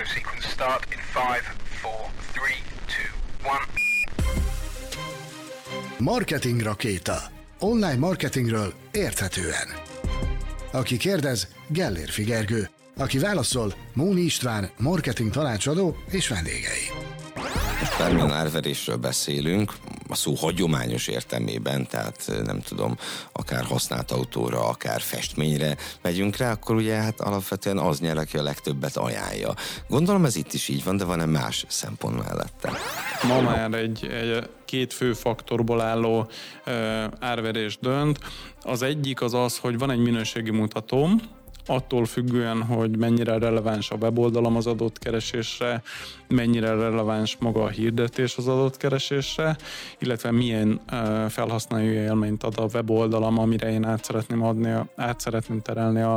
auto sequence start in 5, 4, 3, 2, 1. Marketing rakéta. Online marketingről érthetően. Aki kérdez, Gellér Figergő. Aki válaszol, Móni István, marketing tanácsadó és vendégei. Árverésről beszélünk, a szó hagyományos értelmében, tehát nem tudom, akár használt autóra, akár festményre megyünk rá, akkor ugye hát alapvetően az nyer, aki a legtöbbet ajánlja. Gondolom ez itt is így van, de van-e más szempont mellette? Ma már egy, egy két fő faktorból álló uh, árverés dönt. Az egyik az az, hogy van egy minőségi mutatóm, attól függően, hogy mennyire releváns a weboldalam az adott keresésre, mennyire releváns maga a hirdetés az adott keresésre, illetve milyen felhasználói élményt ad a weboldalam, amire én át szeretném adni, át szeretném terelni a,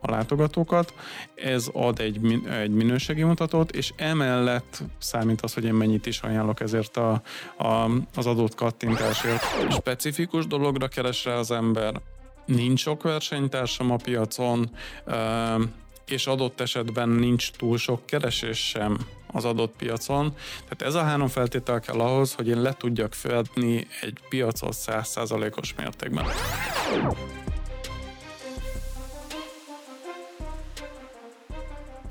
a látogatókat. Ez ad egy, egy minőségi mutatót, és emellett számít az, hogy én mennyit is ajánlok ezért a, a, az adott kattintásért. Specifikus dologra keres az ember, nincs sok versenytársam a piacon, és adott esetben nincs túl sok keresés sem az adott piacon. Tehát ez a három feltétel kell ahhoz, hogy én le tudjak fedni egy piacot 100%-os mértékben.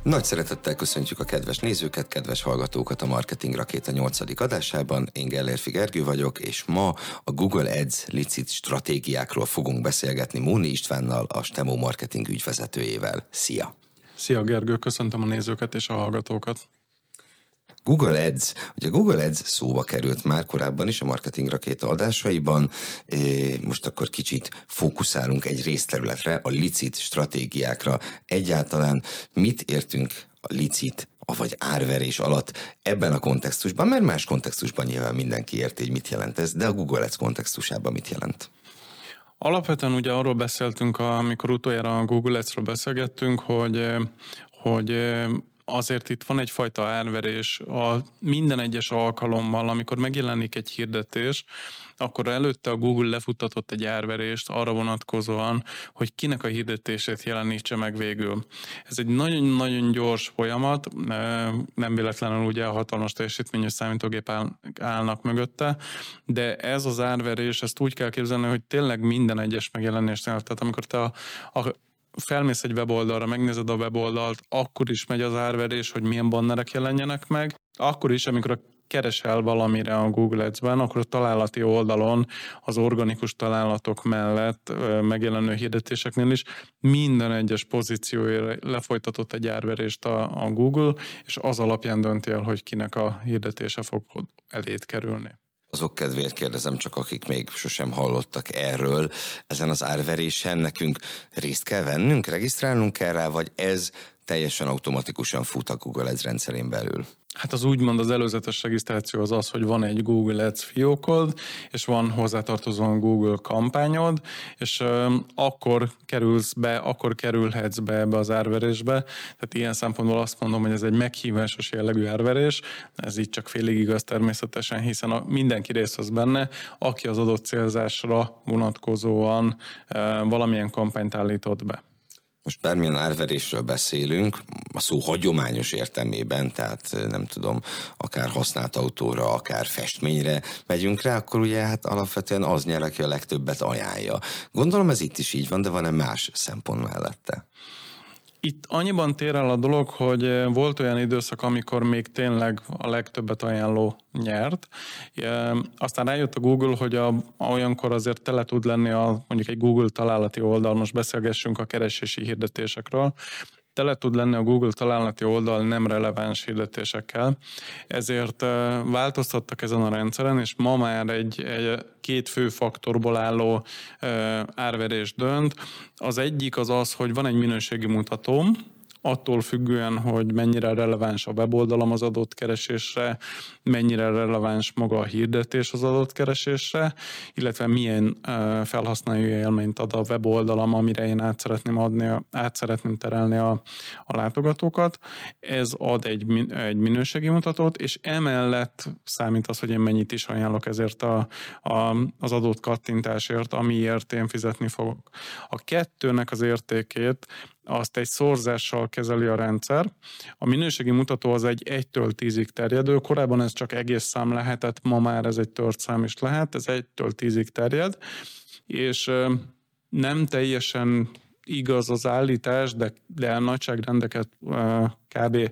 Nagy szeretettel köszöntjük a kedves nézőket, kedves hallgatókat a Marketing Rakéta 8. adásában. Én Gellérfi Gergő vagyok, és ma a Google Ads licit stratégiákról fogunk beszélgetni Móni Istvánnal, a Stemo Marketing ügyvezetőjével. Szia! Szia Gergő, köszöntöm a nézőket és a hallgatókat. Google Ads. Ugye Google Ads szóba került már korábban is a marketing rakéta adásaiban, most akkor kicsit fókuszálunk egy részterületre, a licit stratégiákra. Egyáltalán mit értünk a licit vagy árverés alatt ebben a kontextusban, mert más kontextusban nyilván mindenki érti, hogy mit jelent ez, de a Google Ads kontextusában mit jelent? Alapvetően ugye arról beszéltünk, amikor utoljára a Google Ads-ről beszélgettünk, hogy hogy azért itt van egyfajta árverés a minden egyes alkalommal, amikor megjelenik egy hirdetés, akkor előtte a Google lefuttatott egy árverést arra vonatkozóan, hogy kinek a hirdetését jelenítse meg végül. Ez egy nagyon-nagyon gyors folyamat, nem véletlenül ugye a hatalmas teljesítményű számítógép áll, állnak mögötte, de ez az árverés, ezt úgy kell képzelni, hogy tényleg minden egyes megjelenésnél, tehát amikor te a, a felmész egy weboldalra, megnézed a weboldalt, akkor is megy az árverés, hogy milyen bannerek jelenjenek meg. Akkor is, amikor a keresel valamire a Google Ads-ben, akkor a találati oldalon az organikus találatok mellett megjelenő hirdetéseknél is minden egyes pozícióra lefolytatott egy árverést a Google, és az alapján dönti el, hogy kinek a hirdetése fog elét kerülni azok kedvéért kérdezem csak, akik még sosem hallottak erről, ezen az árverésen nekünk részt kell vennünk, regisztrálnunk kell rá, vagy ez teljesen automatikusan fut a Google Ads rendszerén belül? Hát az úgymond az előzetes regisztráció az az, hogy van egy Google Ads fiókod, és van hozzátartozóan Google kampányod, és akkor kerülsz be, akkor kerülhetsz be ebbe az árverésbe. Tehát ilyen szempontból azt mondom, hogy ez egy meghívásos jellegű árverés, ez így csak félig igaz természetesen, hiszen a, mindenki részt vesz benne, aki az adott célzásra vonatkozóan valamilyen kampányt állított be most bármilyen árverésről beszélünk, a szó hagyományos értelmében, tehát nem tudom, akár használt autóra, akár festményre megyünk rá, akkor ugye hát alapvetően az nyer, aki a legtöbbet ajánlja. Gondolom ez itt is így van, de van-e más szempont mellette? Itt annyiban tér el a dolog, hogy eh, volt olyan időszak, amikor még tényleg a legtöbbet ajánló nyert. Aztán rájött a Google, hogy a, olyankor azért tele tud lenni a, mondjuk egy Google találati oldal, most beszélgessünk a keresési hirdetésekről, tele tud lenni a Google találati oldal nem releváns hirdetésekkel, ezért változtattak ezen a rendszeren, és ma már egy, egy két fő faktorból álló árverés dönt. Az egyik az az, hogy van egy minőségi mutatóm, attól függően, hogy mennyire releváns a weboldalam az adott keresésre, mennyire releváns maga a hirdetés az adott keresésre, illetve milyen felhasználói élményt ad a weboldalam, amire én át szeretném adni, át szeretném terelni a, a látogatókat. Ez ad egy, egy minőségi mutatót, és emellett számít az, hogy én mennyit is ajánlok ezért a, a, az adott kattintásért, amiért én fizetni fogok. A kettőnek az értékét azt egy szorzással kezeli a rendszer. A minőségi mutató az egy 1-től 10-ig terjedő, korábban ez csak egész szám lehetett, ma már ez egy tört szám is lehet, ez 1-től 10-ig terjed, és nem teljesen igaz az állítás, de, de a nagyságrendeket kb.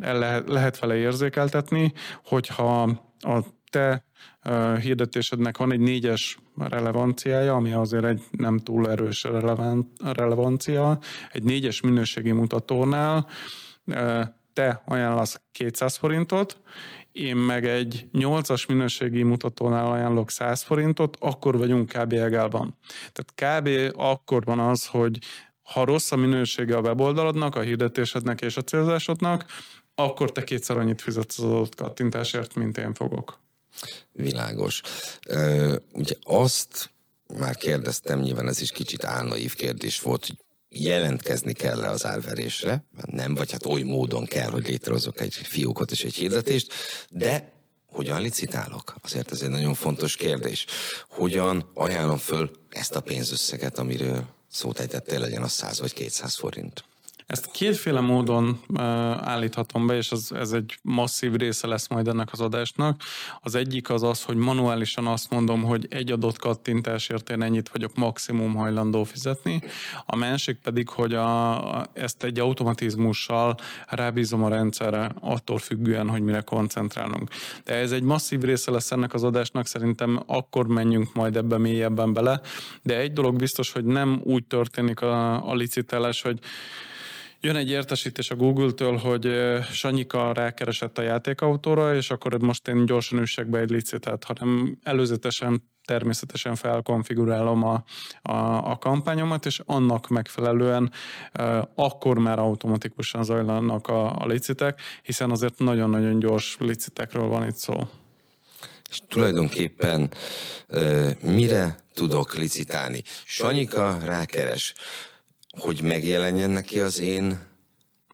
el lehet, lehet vele érzékeltetni, hogyha a te hirdetésednek van egy négyes relevanciája, ami azért egy nem túl erős relevancia, egy négyes minőségi mutatónál te ajánlasz 200 forintot, én meg egy 8-as minőségi mutatónál ajánlok 100 forintot, akkor vagyunk kb. egálban. Tehát kb. akkor van az, hogy ha rossz a minősége a weboldaladnak, a hirdetésednek és a célzásodnak, akkor te kétszer annyit fizetsz az adott kattintásért, mint én fogok. Világos. ugye azt már kérdeztem, nyilván ez is kicsit álnaív kérdés volt, hogy jelentkezni kell -e az árverésre, nem, vagy hát oly módon kell, hogy létrehozok egy fiókot és egy hirdetést, de hogyan licitálok? Azért ez egy nagyon fontos kérdés. Hogyan ajánlom föl ezt a pénzösszeget, amiről szót ejtettél, legyen az 100 vagy 200 forint? Ezt kétféle módon állíthatom be, és ez, ez egy masszív része lesz majd ennek az adásnak. Az egyik az az, hogy manuálisan azt mondom, hogy egy adott kattintásért én ennyit vagyok maximum hajlandó fizetni. A másik pedig, hogy a, ezt egy automatizmussal rábízom a rendszerre, attól függően, hogy mire koncentrálunk. De ez egy masszív része lesz ennek az adásnak, szerintem akkor menjünk majd ebbe mélyebben bele. De egy dolog biztos, hogy nem úgy történik a, a licitálás, hogy Jön egy értesítés a Google-től, hogy Sanyika rákeresett a játékautóra, és akkor most én gyorsan üssek be egy licitát, hanem előzetesen természetesen felkonfigurálom a, a, a kampányomat, és annak megfelelően e, akkor már automatikusan zajlanak a, a licitek, hiszen azért nagyon-nagyon gyors licitekről van itt szó. És tulajdonképpen e, mire tudok licitálni? Sanyika rákeres hogy megjelenjen neki az én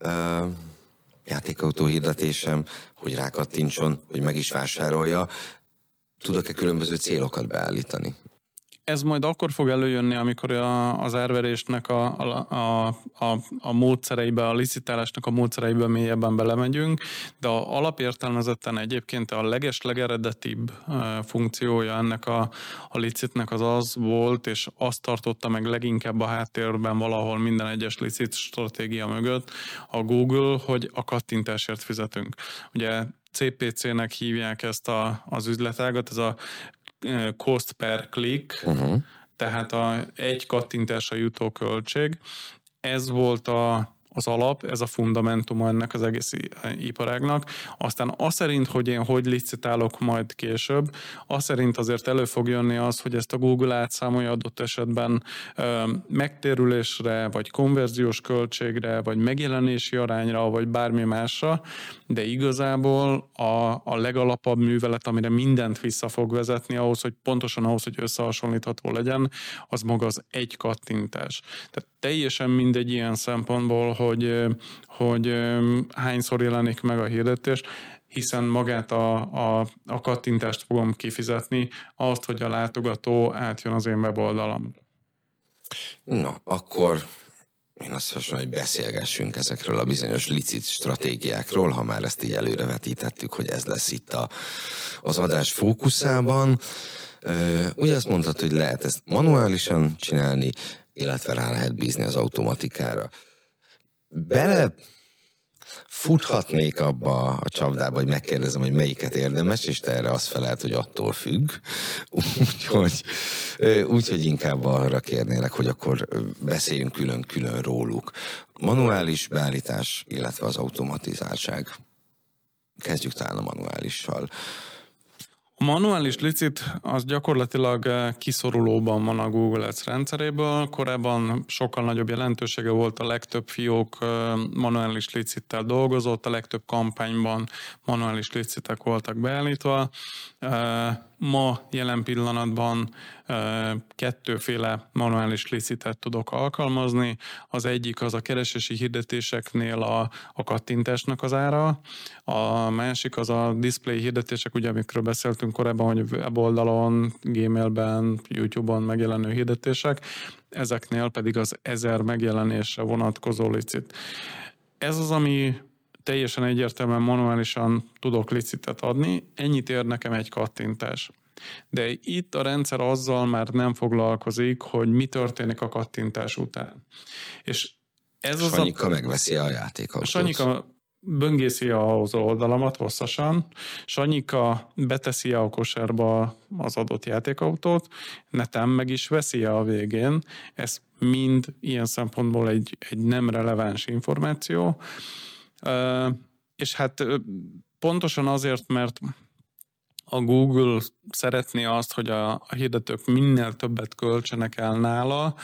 uh, játékautó hirdetésem, hogy rákattintson, hogy meg is vásárolja, tudok-e különböző célokat beállítani? Ez majd akkor fog előjönni, amikor a, az árverésnek a, a, a, a, a módszereibe, a licitálásnak a módszereibe mélyebben belemegyünk, de a alapértelmezetten egyébként a leges legeredetibb funkciója ennek a, a licitnek az az volt, és azt tartotta meg leginkább a háttérben valahol minden egyes licit stratégia mögött a Google, hogy a kattintásért fizetünk. Ugye CPC-nek hívják ezt a, az üzletágat, ez a cost per click, uh-huh. tehát a egy kattintásra jutó költség. Ez volt a az alap, ez a fundamentuma ennek az egész iparágnak. Aztán az szerint, hogy én hogy licitálok majd később, az szerint azért elő fog jönni az, hogy ezt a Google átszámolja adott esetben ö, megtérülésre, vagy konverziós költségre, vagy megjelenési arányra, vagy bármi másra, de igazából a, a legalapabb művelet, amire mindent vissza fog vezetni ahhoz, hogy pontosan ahhoz, hogy összehasonlítható legyen, az maga az egy kattintás. Tehát teljesen mindegy ilyen szempontból, hogy, hogy hányszor jelenik meg a hirdetés, hiszen magát a, a, a kattintást fogom kifizetni, azt, hogy a látogató átjön az én weboldalam. Na, akkor én azt javaslom, hogy beszélgessünk ezekről a bizonyos licit stratégiákról, ha már ezt így előrevetítettük, hogy ez lesz itt a, az adás fókuszában. Ugye azt mondtad, hogy lehet ezt manuálisan csinálni, illetve rá lehet bízni az automatikára. Bele futhatnék abba a csapdába, hogy megkérdezem, hogy melyiket érdemes, és te erre azt felelt, hogy attól függ. Úgyhogy úgy, inkább arra kérnélek, hogy akkor beszéljünk külön-külön róluk. Manuális beállítás, illetve az automatizáltság. Kezdjük talán a manuálissal. A manuális licit az gyakorlatilag eh, kiszorulóban van a Google Ads rendszeréből. Korábban sokkal nagyobb jelentősége volt, a legtöbb fiók eh, manuális licittel dolgozott, a legtöbb kampányban manuális licitek voltak beállítva. Ma jelen pillanatban kettőféle manuális licitet tudok alkalmazni. Az egyik az a keresési hirdetéseknél a, a kattintásnak az ára, a másik az a display hirdetések, ugye amikről beszéltünk, korábban, hogy weboldalon, gmailben, YouTube-on megjelenő hirdetések, ezeknél pedig az ezer megjelenésre vonatkozó licit. Ez az, ami teljesen egyértelműen manuálisan tudok licitet adni, ennyit ér nekem egy kattintás. De itt a rendszer azzal már nem foglalkozik, hogy mi történik a kattintás után. És ez az Sanyika a... megveszi a játékot. Sanyika böngészi az oldalamat hosszasan, Sanyika beteszi a kosárba az adott játékautót, netem meg is veszi a végén. Ez mind ilyen szempontból egy, egy nem releváns információ. És hát pontosan azért, mert a Google szeretné azt, hogy a, a hirdetők minél többet költsenek el nála,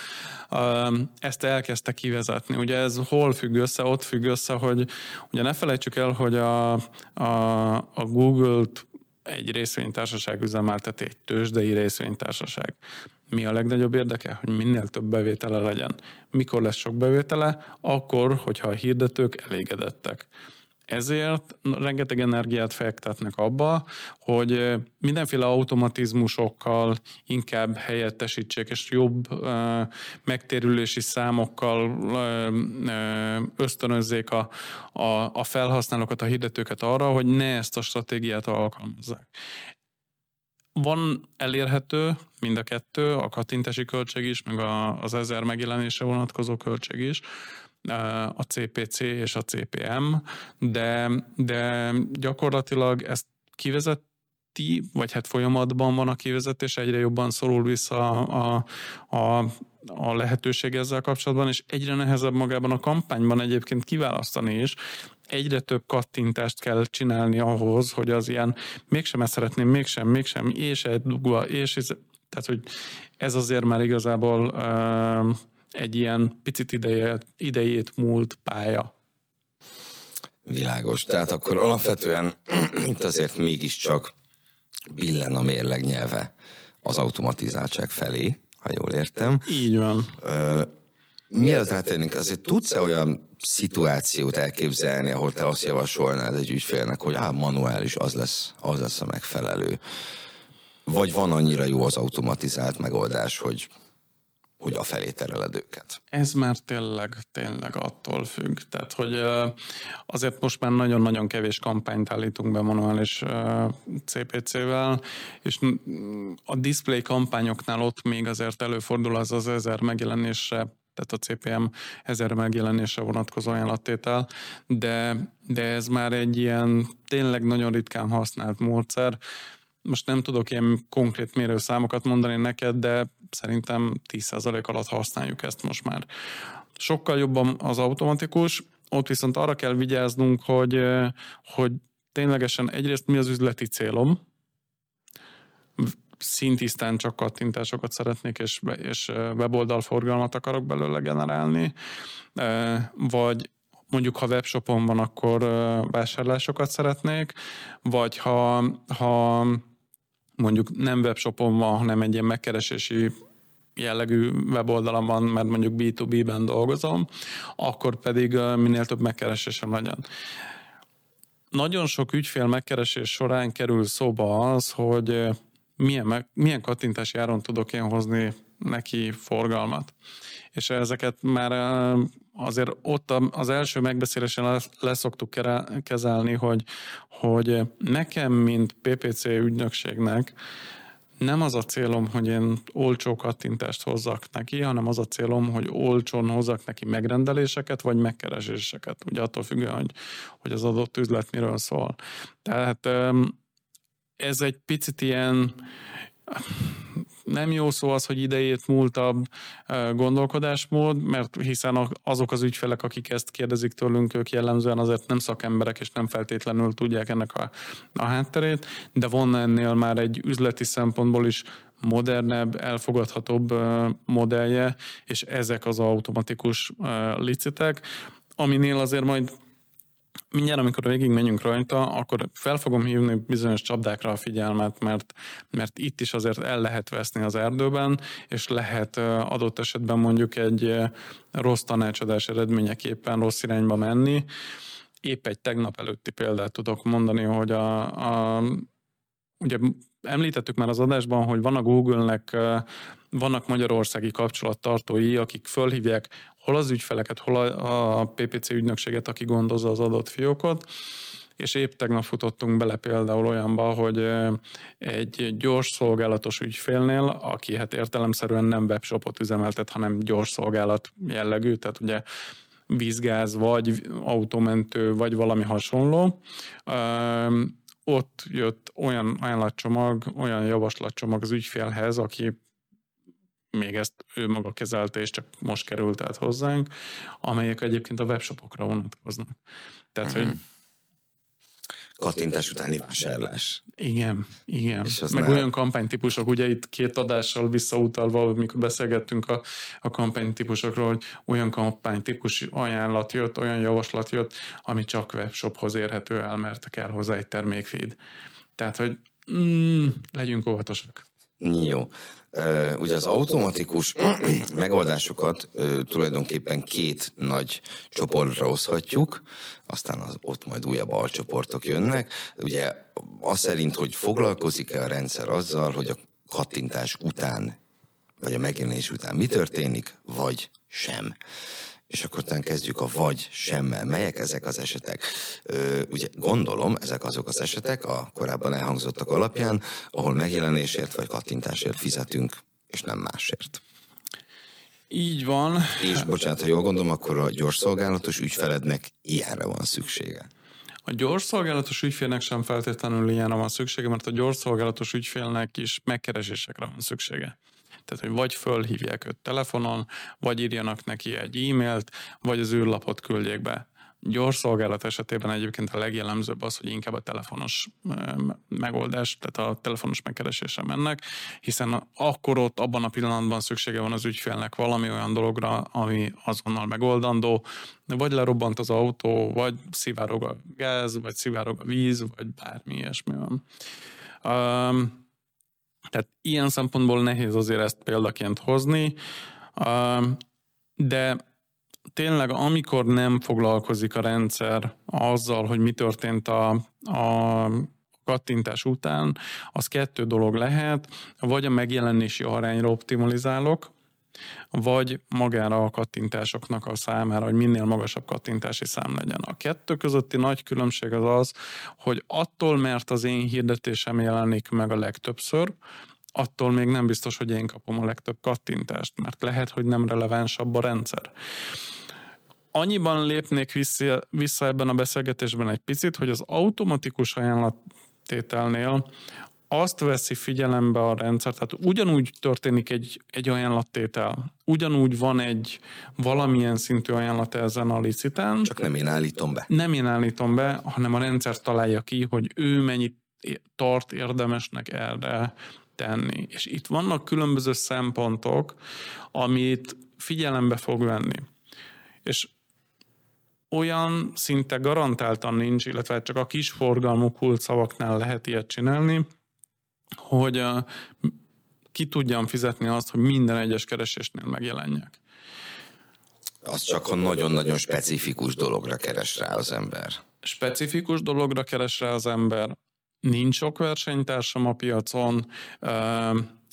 ezt elkezdte kivezetni. Ugye ez hol függ össze? Ott függ össze, hogy ugye ne felejtsük el, hogy a, a, a Google-t egy részvénytársaság üzemelteti, egy tőzsdei részvénytársaság. Mi a legnagyobb érdeke? Hogy minél több bevétele legyen. Mikor lesz sok bevétele? Akkor, hogyha a hirdetők elégedettek. Ezért rengeteg energiát fektetnek abba, hogy mindenféle automatizmusokkal inkább helyettesítsék, és jobb megtérülési számokkal ösztönözzék a, a, a felhasználókat, a hirdetőket arra, hogy ne ezt a stratégiát alkalmazzák. Van elérhető mind a kettő, a kattintási költség is, meg a, az ezer megjelenésre vonatkozó költség is, a CPC és a CPM, de, de gyakorlatilag ezt kivezeti, vagy hát folyamatban van a kivezetés, egyre jobban szorul vissza a, a, a lehetőség ezzel kapcsolatban, és egyre nehezebb magában a kampányban egyébként kiválasztani is, egyre több kattintást kell csinálni ahhoz, hogy az ilyen mégsem ezt szeretném, mégsem, mégsem, és egy dugva, és ez, tehát, hogy ez azért már igazából uh, egy ilyen picit idejét, idejét múlt pálya. Világos. Tehát akkor alapvetően itt azért mégiscsak billen a mérleg nyelve az automatizáltság felé, ha jól értem. Így van. Mielőtt rátérnénk, azért tudsz-e olyan szituációt elképzelni, ahol te azt javasolnád egy ügyfélnek, hogy á, manuális, az lesz, az lesz a megfelelő. Vagy van annyira jó az automatizált megoldás, hogy hogy a felé tereled őket? Ez már tényleg, tényleg attól függ. Tehát, hogy azért most már nagyon-nagyon kevés kampányt állítunk be manuális CPC-vel, és a display kampányoknál ott még azért előfordul az az ezer megjelenésre tehát a CPM ezer megjelenésre vonatkozó ajánlattétel, de, de ez már egy ilyen tényleg nagyon ritkán használt módszer, most nem tudok ilyen konkrét mérőszámokat mondani neked, de szerintem 10% alatt használjuk ezt most már. Sokkal jobban az automatikus, ott viszont arra kell vigyáznunk, hogy, hogy ténylegesen egyrészt mi az üzleti célom, szintisztán csak kattintásokat szeretnék, és, és weboldal forgalmat akarok belőle generálni, vagy mondjuk ha webshopon van, akkor vásárlásokat szeretnék, vagy ha, ha mondjuk nem webshopon van, hanem egy ilyen megkeresési jellegű weboldalam van, mert mondjuk B2B-ben dolgozom, akkor pedig minél több megkeresésem legyen. Nagyon sok ügyfél megkeresés során kerül szóba az, hogy milyen, milyen kattintási áron tudok én hozni neki forgalmat. És ezeket már azért ott az első megbeszélésen leszoktuk kezelni, hogy, hogy nekem, mint PPC ügynökségnek nem az a célom, hogy én olcsó kattintást hozzak neki, hanem az a célom, hogy olcsón hozzak neki megrendeléseket, vagy megkereséseket. Ugye attól függően, hogy, hogy az adott üzlet miről szól. Tehát ez egy picit ilyen nem jó szó az, hogy idejét múltabb gondolkodásmód, mert hiszen azok az ügyfelek, akik ezt kérdezik tőlünk, ők jellemzően azért nem szakemberek, és nem feltétlenül tudják ennek a, a hátterét, de van ennél már egy üzleti szempontból is modernebb, elfogadhatóbb modellje, és ezek az automatikus licitek, aminél azért majd mindjárt, amikor végig menjünk rajta, akkor fel fogom hívni bizonyos csapdákra a figyelmet, mert, mert itt is azért el lehet veszni az erdőben, és lehet adott esetben mondjuk egy rossz tanácsadás eredményeképpen rossz irányba menni. Épp egy tegnap előtti példát tudok mondani, hogy a, a ugye említettük már az adásban, hogy van a Google-nek, vannak magyarországi kapcsolattartói, akik fölhívják hol az ügyfeleket, hol a PPC ügynökséget, aki gondozza az adott fiókot, és épp tegnap futottunk bele például olyanba, hogy egy gyors szolgálatos ügyfélnél, aki hát értelemszerűen nem webshopot üzemeltet, hanem gyors szolgálat jellegű, tehát ugye vízgáz, vagy autómentő, vagy valami hasonló. Ott jött olyan ajánlatcsomag, olyan javaslatcsomag az ügyfélhez, aki még ezt ő maga kezelte, és csak most került át hozzánk, amelyek egyébként a webshopokra vonatkoznak. Tehát, mm-hmm. hogy mhm kattintás utáni vásárlás. Igen, igen. És Meg már... olyan kampánytípusok, ugye itt két adással visszautalva, amikor beszélgettünk a, a kampánytípusokról, hogy olyan kampánytípus ajánlat jött, olyan javaslat jött, ami csak webshophoz érhető el, mert kell hozzá egy termékfeed. Tehát, hogy mm, legyünk óvatosak. Jó. Ugye az automatikus megoldásokat tulajdonképpen két nagy csoportra oszhatjuk, aztán az, ott majd újabb alcsoportok jönnek. Ugye az szerint, hogy foglalkozik-e a rendszer azzal, hogy a kattintás után, vagy a megjelenés után mi történik, vagy sem és akkor utána kezdjük a vagy semmel. Melyek ezek az esetek? Ö, ugye gondolom, ezek azok az esetek a korábban elhangzottak alapján, ahol megjelenésért vagy kattintásért fizetünk, és nem másért. Így van. És bocsánat, ha jól gondolom, akkor a gyorsszolgálatos ügyfelednek ilyenre van szüksége. A gyorsszolgálatos ügyfélnek sem feltétlenül ilyenre van szüksége, mert a gyorsszolgálatos ügyfélnek is megkeresésekre van szüksége. Tehát, hogy vagy fölhívják őt telefonon, vagy írjanak neki egy e-mailt, vagy az űrlapot küldjék be. Gyors szolgálat esetében egyébként a legjellemzőbb az, hogy inkább a telefonos megoldás, tehát a telefonos megkeresésre mennek, hiszen akkor ott abban a pillanatban szüksége van az ügyfélnek valami olyan dologra, ami azonnal megoldandó, vagy lerobbant az autó, vagy szivárog a gáz, vagy szivárog a víz, vagy bármi ilyesmi van. Tehát ilyen szempontból nehéz azért ezt példaként hozni, de tényleg amikor nem foglalkozik a rendszer azzal, hogy mi történt a, a kattintás után, az kettő dolog lehet, vagy a megjelenési arányra optimalizálok, vagy magára a kattintásoknak a számára, hogy minél magasabb kattintási szám legyen. A kettő közötti nagy különbség az az, hogy attól, mert az én hirdetésem jelenik meg a legtöbbször, attól még nem biztos, hogy én kapom a legtöbb kattintást, mert lehet, hogy nem relevánsabb a rendszer. Annyiban lépnék vissza, vissza ebben a beszélgetésben egy picit, hogy az automatikus ajánlattételnél azt veszi figyelembe a rendszer, tehát ugyanúgy történik egy, egy ajánlattétel, ugyanúgy van egy valamilyen szintű ajánlat ezen a licitán. Csak nem én állítom be. Nem én állítom be, hanem a rendszer találja ki, hogy ő mennyit tart érdemesnek erre tenni. És itt vannak különböző szempontok, amit figyelembe fog venni. És olyan szinte garantáltan nincs, illetve csak a kis forgalmú kulcsszavaknál lehet ilyet csinálni, hogy ki tudjam fizetni azt, hogy minden egyes keresésnél megjelenjek. Az csak a nagyon-nagyon specifikus dologra keres rá az ember. Specifikus dologra keres rá az ember. Nincs sok versenytársam a piacon,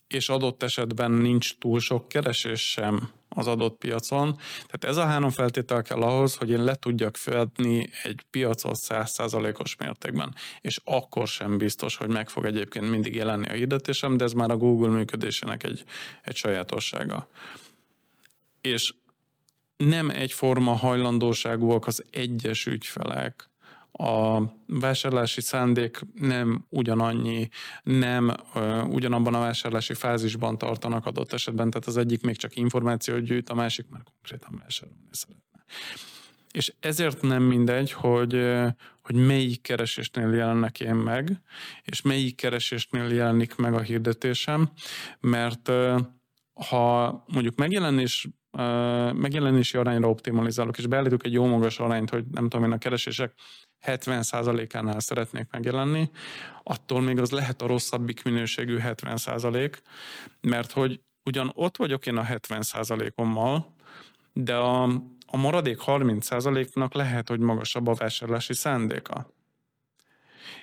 és adott esetben nincs túl sok keresés sem az adott piacon. Tehát ez a három feltétel kell ahhoz, hogy én le tudjak fedni egy piacot 100%-os mértékben. És akkor sem biztos, hogy meg fog egyébként mindig jelenni a hirdetésem, de ez már a Google működésének egy, egy sajátossága. És nem egyforma hajlandóságúak az egyes ügyfelek a vásárlási szándék nem ugyanannyi, nem ö, ugyanabban a vásárlási fázisban tartanak adott esetben, tehát az egyik még csak információt gyűjt, a másik már konkrétan vásárolni szeretne. És ezért nem mindegy, hogy, hogy melyik keresésnél jelennek én meg, és melyik keresésnél jelenik meg a hirdetésem, mert ha mondjuk megjelenés megjelenési arányra optimalizálok, és beállítok egy jó magas arányt, hogy nem tudom én a keresések 70%-ánál szeretnék megjelenni, attól még az lehet a rosszabbik minőségű 70%, mert hogy ugyan ott vagyok én a 70%-ommal, de a, a maradék 30%-nak lehet, hogy magasabb a vásárlási szándéka.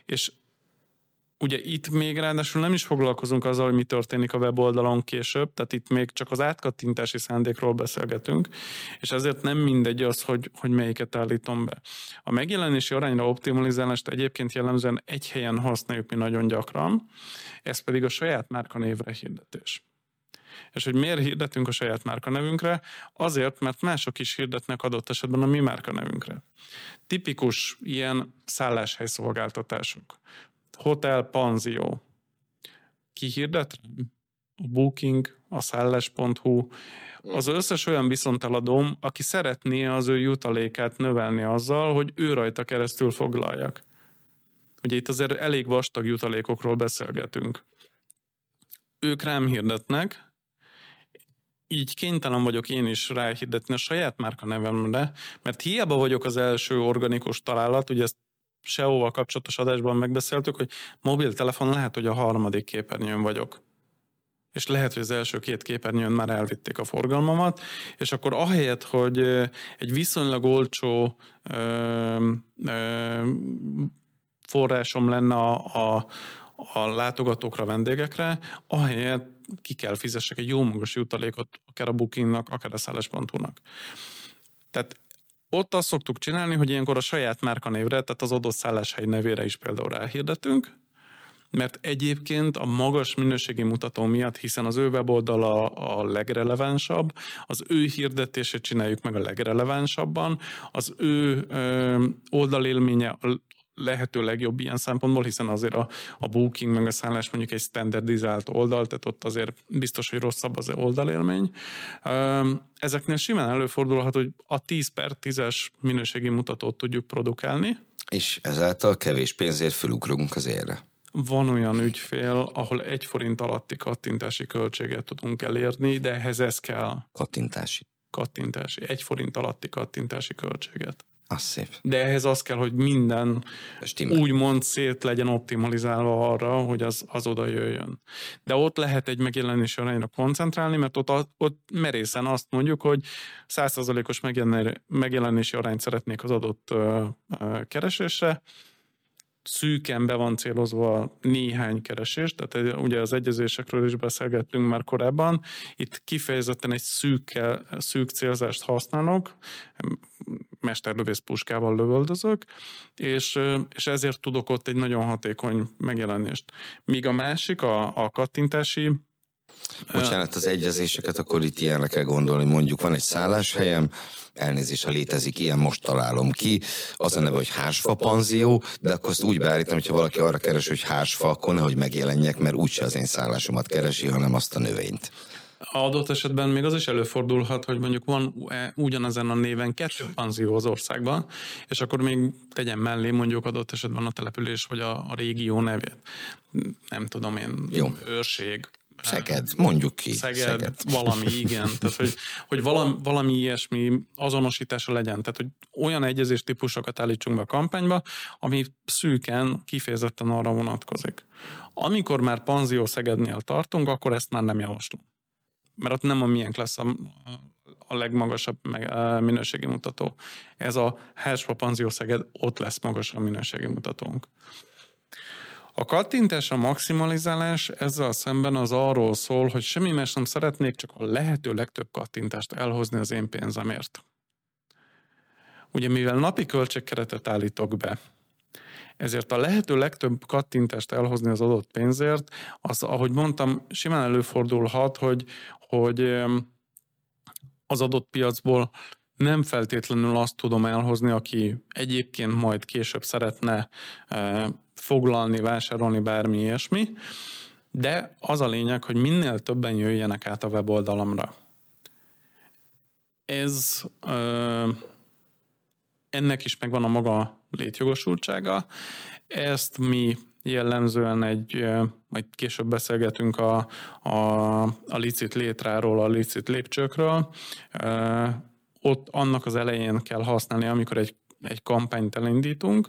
És ugye itt még ráadásul nem is foglalkozunk azzal, hogy mi történik a weboldalon később, tehát itt még csak az átkattintási szándékról beszélgetünk, és ezért nem mindegy az, hogy, hogy melyiket állítom be. A megjelenési arányra optimalizálást egyébként jellemzően egy helyen használjuk mi nagyon gyakran, ez pedig a saját márkanévre hirdetés. És hogy miért hirdetünk a saját márkanevünkre? Azért, mert mások is hirdetnek adott esetben a mi márkanevünkre. Tipikus ilyen szálláshely szolgáltatások. Hotel, panzió. Ki hirdet? A Booking, a szállás.hu, az összes olyan viszonteladóm, aki szeretné az ő jutalékát növelni azzal, hogy ő rajta keresztül foglaljak. Ugye itt azért elég vastag jutalékokról beszélgetünk. Ők rám hirdetnek, így kénytelen vagyok én is ráhirdetni a saját márka nevemre, mert hiába vagyok az első organikus találat, ugye ezt SEO-val kapcsolatos adásban megbeszéltük, hogy mobiltelefon lehet, hogy a harmadik képernyőn vagyok. És lehet, hogy az első két képernyőn már elvitték a forgalmamat, és akkor ahelyett, hogy egy viszonylag olcsó ö, ö, forrásom lenne a, a, a látogatókra, vendégekre, ahelyett ki kell fizessek egy jó magas jutalékot akár a Bookingnak, akár a szállás.hu-nak. Tehát ott azt szoktuk csinálni, hogy ilyenkor a saját márkanévre, tehát az adott szálláshely nevére is például ráhirdetünk, mert egyébként a magas minőségi mutató miatt, hiszen az ő weboldala a legrelevánsabb, az ő hirdetését csináljuk meg a legrelevánsabban, az ő ö, oldalélménye lehető legjobb ilyen szempontból, hiszen azért a, a booking meg a szállás mondjuk egy standardizált oldal, tehát ott azért biztos, hogy rosszabb az oldalélmény. Ezeknél simán előfordulhat, hogy a 10 per 10-es minőségi mutatót tudjuk produkálni. És ezáltal kevés pénzért fölugrunk az érre. Van olyan ügyfél, ahol egy forint alatti kattintási költséget tudunk elérni, de ehhez ez kell. Kattintási. Kattintási. Egy forint alatti kattintási költséget. Az szép. De ehhez az kell, hogy minden Stimmel. úgymond szét legyen optimalizálva arra, hogy az, az oda jöjjön. De ott lehet egy megjelenési arányra koncentrálni, mert ott, ott merészen azt mondjuk, hogy 100%-os megjelenési arányt szeretnék az adott keresésre, szűken be van célozva néhány keresés, tehát ugye az egyezésekről is beszélgettünk már korábban. Itt kifejezetten egy szűk, szűk célzást használok, mesterlövész puskával lövöldözök, és, és ezért tudok ott egy nagyon hatékony megjelenést. Míg a másik, a, a kattintási Bocsánat, az egyezéseket akkor itt ilyenre kell gondolni. Mondjuk van egy szálláshelyem, elnézést, ha létezik ilyen, most találom ki. Az a neve, hogy hásfa panzió, de akkor azt úgy beállítom, hogyha valaki arra keres, hogy hásfa, akkor nehogy megjelenjek, mert úgyse az én szállásomat keresi, hanem azt a növényt. Adott esetben még az is előfordulhat, hogy mondjuk van ugyanezen a néven kettő panzió az országban, és akkor még tegyen mellé mondjuk adott esetben a település vagy a, a régió nevét. Nem tudom én, Jó. őrség, Szeged, mondjuk ki. Szeged, Szeged. valami, igen. Tehát, hogy, hogy valami, valami ilyesmi azonosítása legyen. Tehát, hogy olyan egyezés típusokat állítsunk be a kampányba, ami szűken, kifejezetten arra vonatkozik. Amikor már Panzió Szegednél tartunk, akkor ezt már nem javaslom. Mert ott nem a miénk lesz a, a legmagasabb minőségi mutató. Ez a Herspa Panzió Szeged, ott lesz magasabb minőségi mutatónk. A kattintás, a maximalizálás ezzel szemben az arról szól, hogy semmi más nem szeretnék, csak a lehető legtöbb kattintást elhozni az én pénzemért. Ugye mivel napi költségkeretet állítok be, ezért a lehető legtöbb kattintást elhozni az adott pénzért, az, ahogy mondtam, simán előfordulhat, hogy, hogy az adott piacból nem feltétlenül azt tudom elhozni, aki egyébként majd később szeretne foglalni, vásárolni, bármi ilyesmi, de az a lényeg, hogy minél többen jöjjenek át a weboldalamra. Ez ö, ennek is megvan a maga létjogosultsága. Ezt mi jellemzően egy, majd később beszélgetünk a, a, a licit létráról, a licit lépcsőkről. Ott annak az elején kell használni, amikor egy, egy kampányt elindítunk,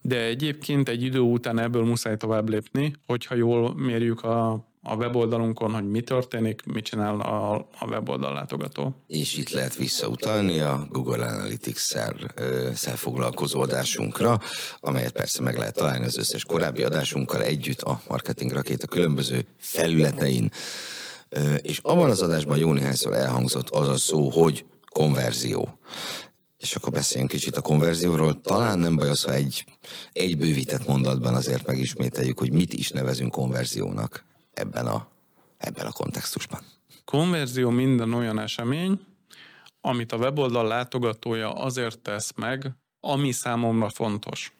de egyébként egy idő után ebből muszáj tovább lépni, hogyha jól mérjük a, a weboldalunkon, hogy mi történik, mit csinál a, a weboldal látogató. És itt lehet visszautalni a Google Analytics-szel foglalkozó adásunkra, amelyet persze meg lehet találni az összes korábbi adásunkkal együtt a Marketing Rakéta különböző felületein. És abban az adásban jó néhányszor elhangzott az a szó, hogy konverzió. És akkor beszéljünk kicsit a konverzióról. Talán nem baj az, ha egy, egy bővített mondatban azért megismételjük, hogy mit is nevezünk konverziónak ebben a, ebben a kontextusban. Konverzió minden olyan esemény, amit a weboldal látogatója azért tesz meg, ami számomra fontos.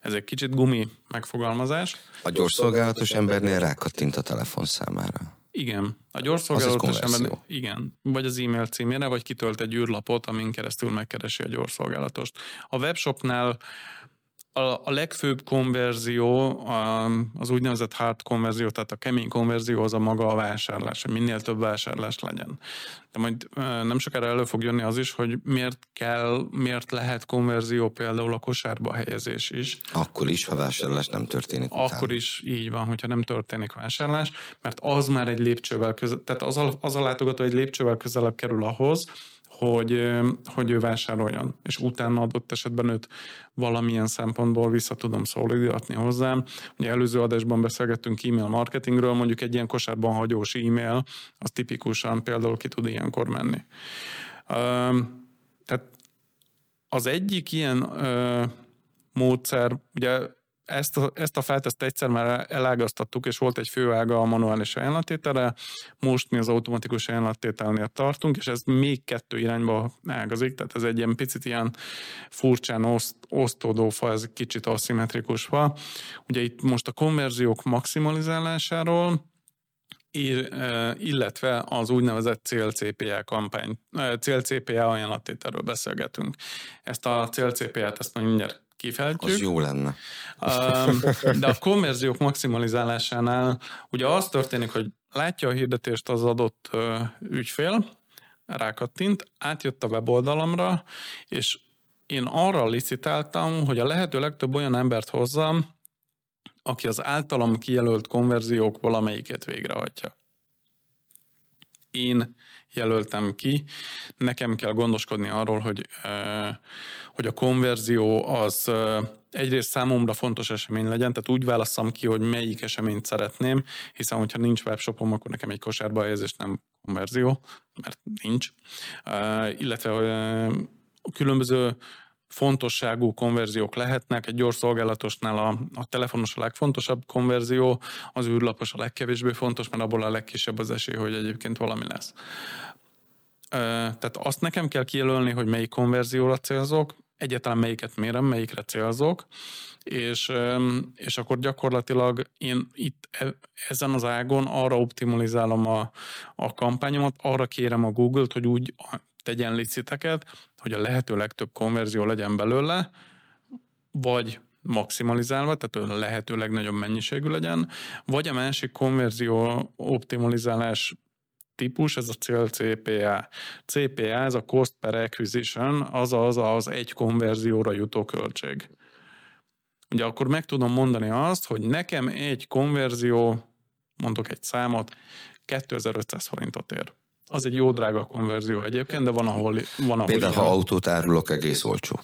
Ez egy kicsit gumi megfogalmazás. A gyorszolgálatos embernél rákattint a telefonszámára. Igen. A gyorszolgálatos ember, igen. Vagy az e-mail címére, vagy kitölt egy űrlapot, amin keresztül megkeresi a gyorszolgálatost. A webshopnál a, a legfőbb konverzió, a, az úgynevezett hard konverzió, tehát a kemény konverzió az a maga a vásárlás, hogy minél több vásárlás legyen. De majd nem sokára elő fog jönni az is, hogy miért kell, miért lehet konverzió például a kosárba helyezés is. Akkor is, ha vásárlás nem történik Akkor után. is így van, hogyha nem történik vásárlás, mert az már egy lépcsővel közel, tehát az a, az a látogató egy lépcsővel közelebb kerül ahhoz, hogy, hogy ő vásároljon, és utána adott esetben őt valamilyen szempontból vissza tudom szólítatni hozzám. Ugye előző adásban beszélgettünk e-mail marketingről, mondjuk egy ilyen kosárban hagyós e-mail, az tipikusan például ki tud ilyenkor menni. Tehát az egyik ilyen módszer, ugye ezt a, ezt a felt ezt egyszer már elágaztattuk, és volt egy főága a manuális ajánlatételre, most mi az automatikus ajánlattételnél tartunk, és ez még kettő irányba ágazik, tehát ez egy ilyen picit ilyen furcsán oszt, osztódó fa, ez kicsit aszimmetrikus fa. Ugye itt most a konverziók maximalizálásáról, e, illetve az úgynevezett CLCPA kampány, e, CLCPA ajánlattételről beszélgetünk. Ezt a CLCPA-t ezt majd mindjárt kifejtjük. Az jó lenne. De a konverziók maximalizálásánál ugye az történik, hogy látja a hirdetést az adott ügyfél, rákattint, átjött a weboldalamra, és én arra licitáltam, hogy a lehető legtöbb olyan embert hozzam, aki az általam kijelölt konverziók valamelyiket végrehajtja. Én jelöltem ki. Nekem kell gondoskodni arról, hogy, hogy a konverzió az egyrészt számomra fontos esemény legyen, tehát úgy válasszam ki, hogy melyik eseményt szeretném, hiszen hogyha nincs webshopom, akkor nekem egy kosárba helyezés nem konverzió, mert nincs. Illetve különböző fontosságú konverziók lehetnek. Egy gyors szolgálatosnál a, a telefonos a legfontosabb konverzió, az űrlapos a legkevésbé fontos, mert abból a legkisebb az esély, hogy egyébként valami lesz. Tehát azt nekem kell kijelölni, hogy melyik konverzióra célzok, egyáltalán melyiket mérem, melyikre célzok, és, és akkor gyakorlatilag én itt e, ezen az ágon arra optimalizálom a, a kampányomat, arra kérem a Google-t, hogy úgy tegyen liciteket, hogy a lehető legtöbb konverzió legyen belőle, vagy maximalizálva, tehát a lehető legnagyobb mennyiségű legyen, vagy a másik konverzió optimalizálás típus, ez a cél CPA. CPA, ez a cost per acquisition, azaz az egy konverzióra jutó költség. Ugye akkor meg tudom mondani azt, hogy nekem egy konverzió, mondok egy számot, 2500 forintot ér. Az egy jó drága konverzió egyébként, de van, ahol... Van, ahol Például, ha autót árulok, egész olcsó.